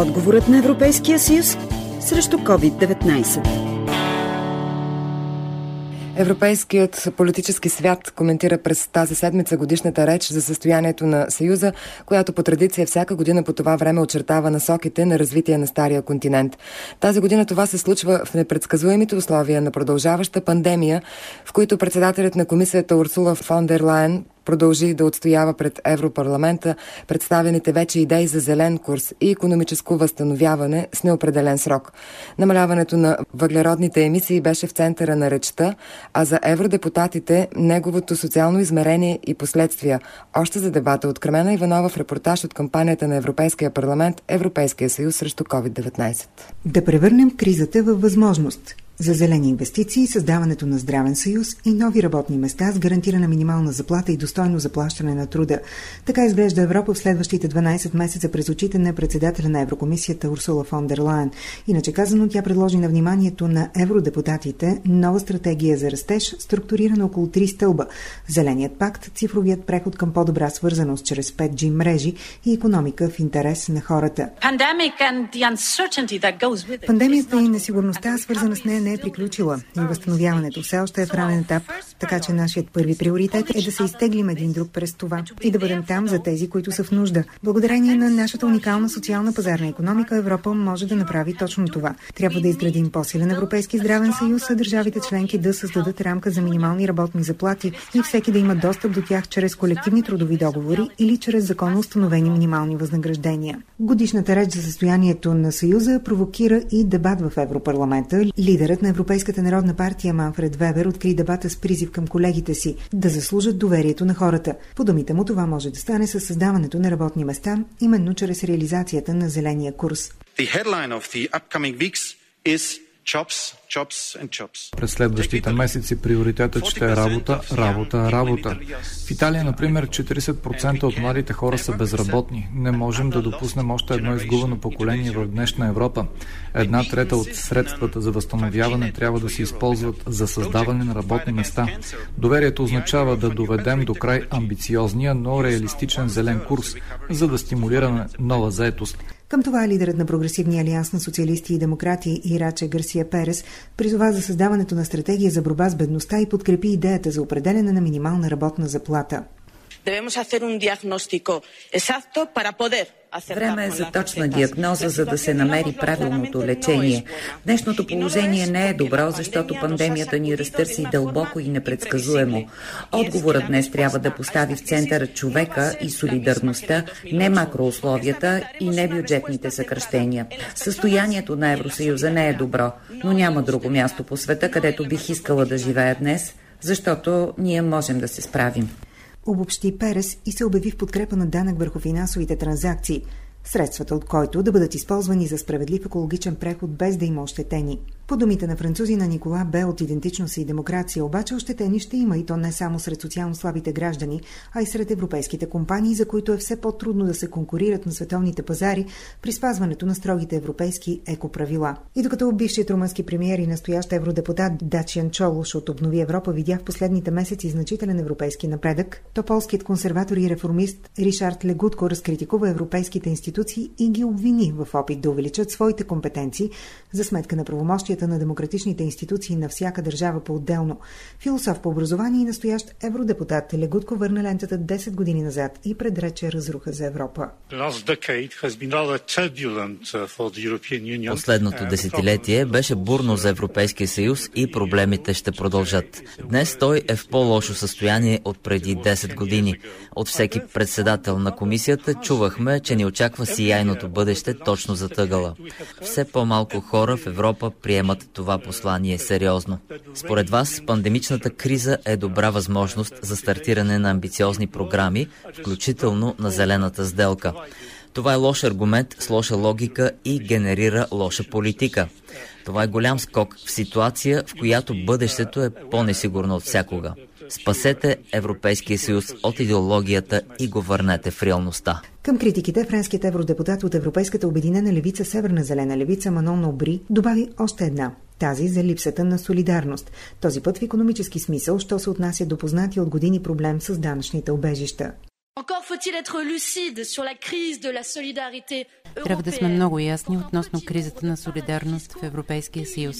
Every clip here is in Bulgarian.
Отговорът на Европейския съюз срещу COVID-19. Европейският политически свят коментира през тази седмица годишната реч за състоянието на Съюза, която по традиция всяка година по това време очертава насоките на развитие на Стария континент. Тази година това се случва в непредсказуемите условия на продължаваща пандемия, в които председателят на комисията Урсула фон дер Лайен продължи да отстоява пред Европарламента представените вече идеи за зелен курс и економическо възстановяване с неопределен срок. Намаляването на въглеродните емисии беше в центъра на речта, а за евродепутатите неговото социално измерение и последствия. Още за дебата от Кремена Иванова в репортаж от кампанията на Европейския парламент Европейския съюз срещу COVID-19. Да превърнем кризата във възможност за зелени инвестиции, създаването на здравен съюз и нови работни места с гарантирана минимална заплата и достойно заплащане на труда. Така изглежда Европа в следващите 12 месеца през очите на председателя на Еврокомисията Урсула фон дер Лайен. Иначе казано, тя предложи на вниманието на евродепутатите нова стратегия за растеж, структурирана около три стълба – Зеленият пакт, цифровият преход към по-добра свързаност чрез 5G мрежи и економика в интерес на хората. Пандемията и несигурността, свързана с нея, не е приключила и възстановяването все още е в ранен етап, така че нашият първи приоритет е да се изтеглим един друг през това и да бъдем там за тези, които са в нужда. Благодарение на нашата уникална социална пазарна економика, Европа може да направи точно това. Трябва да изградим по-силен Европейски здравен съюз, а държавите членки да създадат рамка за минимални работни заплати и всеки да има достъп до тях чрез колективни трудови договори или чрез законно установени минимални възнаграждения. Годишната реч за състоянието на Съюза провокира и дебат в Европарламента. Лидерът на Европейската народна партия Манфред Вебер откри дебата с призив към колегите си да заслужат доверието на хората. По думите му това може да стане с създаването на работни места, именно чрез реализацията на зеления курс. През следващите месеци приоритетът ще е работа, работа, работа. В Италия, например, 40% от младите хора са безработни. Не можем да допуснем още едно изгубено поколение в днешна Европа. Една трета от средствата за възстановяване трябва да се използват за създаване на работни места. Доверието означава да доведем до край амбициозния, но реалистичен зелен курс, за да стимулираме нова заетост. Към това лидерът на Прогресивния алианс на социалисти и демократи Ираче Гарсия Перес призова за създаването на стратегия за борба с бедността и подкрепи идеята за определене на минимална работна заплата. Debemos hacer un diagnóstico exacto para poder Време е за точна диагноза, за да се намери правилното лечение. Днешното положение не е добро, защото пандемията ни разтърси дълбоко и непредсказуемо. Отговорът днес трябва да постави в центъра човека и солидарността, не макроусловията и не бюджетните съкръщения. Състоянието на Евросъюза не е добро, но няма друго място по света, където бих искала да живея днес, защото ние можем да се справим обобщи Перес и се обяви в подкрепа на данък върху финансовите транзакции, средствата от който да бъдат използвани за справедлив екологичен преход без да има ощетени. По думите на французи на Никола Бе от идентичност и демокрация, обаче ощетени ще има и то не само сред социално слабите граждани, а и сред европейските компании, за които е все по-трудно да се конкурират на световните пазари при спазването на строгите европейски екоправила. И докато бившият румънски премиер и настоящ евродепутат Дачиан Чолош от Обнови Европа видя в последните месеци значителен европейски напредък, то полският консерватор и реформист Ришард Легутко разкритикува европейските институции и ги обвини в опит да увеличат своите компетенции за сметка на правомощията ролята на демократичните институции на всяка държава по-отделно. Философ по образование и настоящ евродепутат Легутко върна лентата 10 години назад и предрече разруха за Европа. Последното десетилетие беше бурно за Европейския съюз и проблемите ще продължат. Днес той е в по-лошо състояние от преди 10 години. От всеки председател на комисията чувахме, че ни очаква сияйното бъдеще точно за тъгала. Все по-малко хора в Европа приемат приемат това послание сериозно. Според вас, пандемичната криза е добра възможност за стартиране на амбициозни програми, включително на зелената сделка. Това е лош аргумент с лоша логика и генерира лоша политика. Това е голям скок в ситуация, в която бъдещето е по-несигурно от всякога. Спасете Европейския съюз от идеологията и го върнете в реалността. Към критиките френският евродепутат от Европейската обединена левица Северна зелена левица Манон Обри добави още една тази за липсата на солидарност. Този път в економически смисъл, що се отнася до познати от години проблем с данъчните обежища. Трябва да сме много ясни относно кризата на солидарност в Европейския съюз.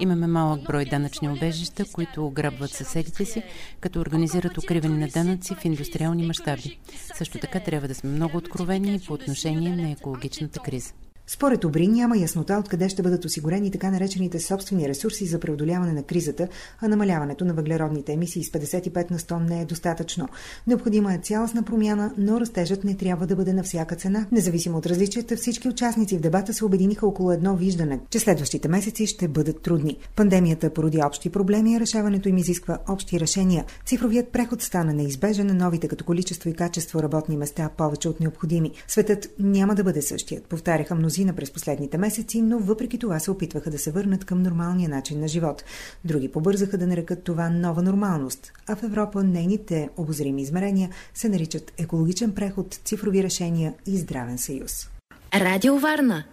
Имаме малък брой данъчни обежища, които ограбват съседите си, като организират укриване на данъци в индустриални мащаби. Също така трябва да сме много откровени по отношение на екологичната криза. Според Обри няма яснота откъде ще бъдат осигурени така наречените собствени ресурси за преодоляване на кризата, а намаляването на въглеродните емисии с 55 на 100 не е достатъчно. Необходима е цялостна промяна, но растежът не трябва да бъде на всяка цена. Независимо от различията, всички участници в дебата се обединиха около едно виждане, че следващите месеци ще бъдат трудни. Пандемията породи общи проблеми, решаването им изисква общи решения. Цифровият преход стана неизбежен новите като количество и качество работни места повече от необходими. Светът няма да бъде същият, повтаряха мнозина мнозина през последните месеци, но въпреки това се опитваха да се върнат към нормалния начин на живот. Други побързаха да нарекат това нова нормалност, а в Европа нейните обозрими измерения се наричат екологичен преход, цифрови решения и здравен съюз. Радио Варна